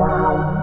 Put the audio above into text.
Uau!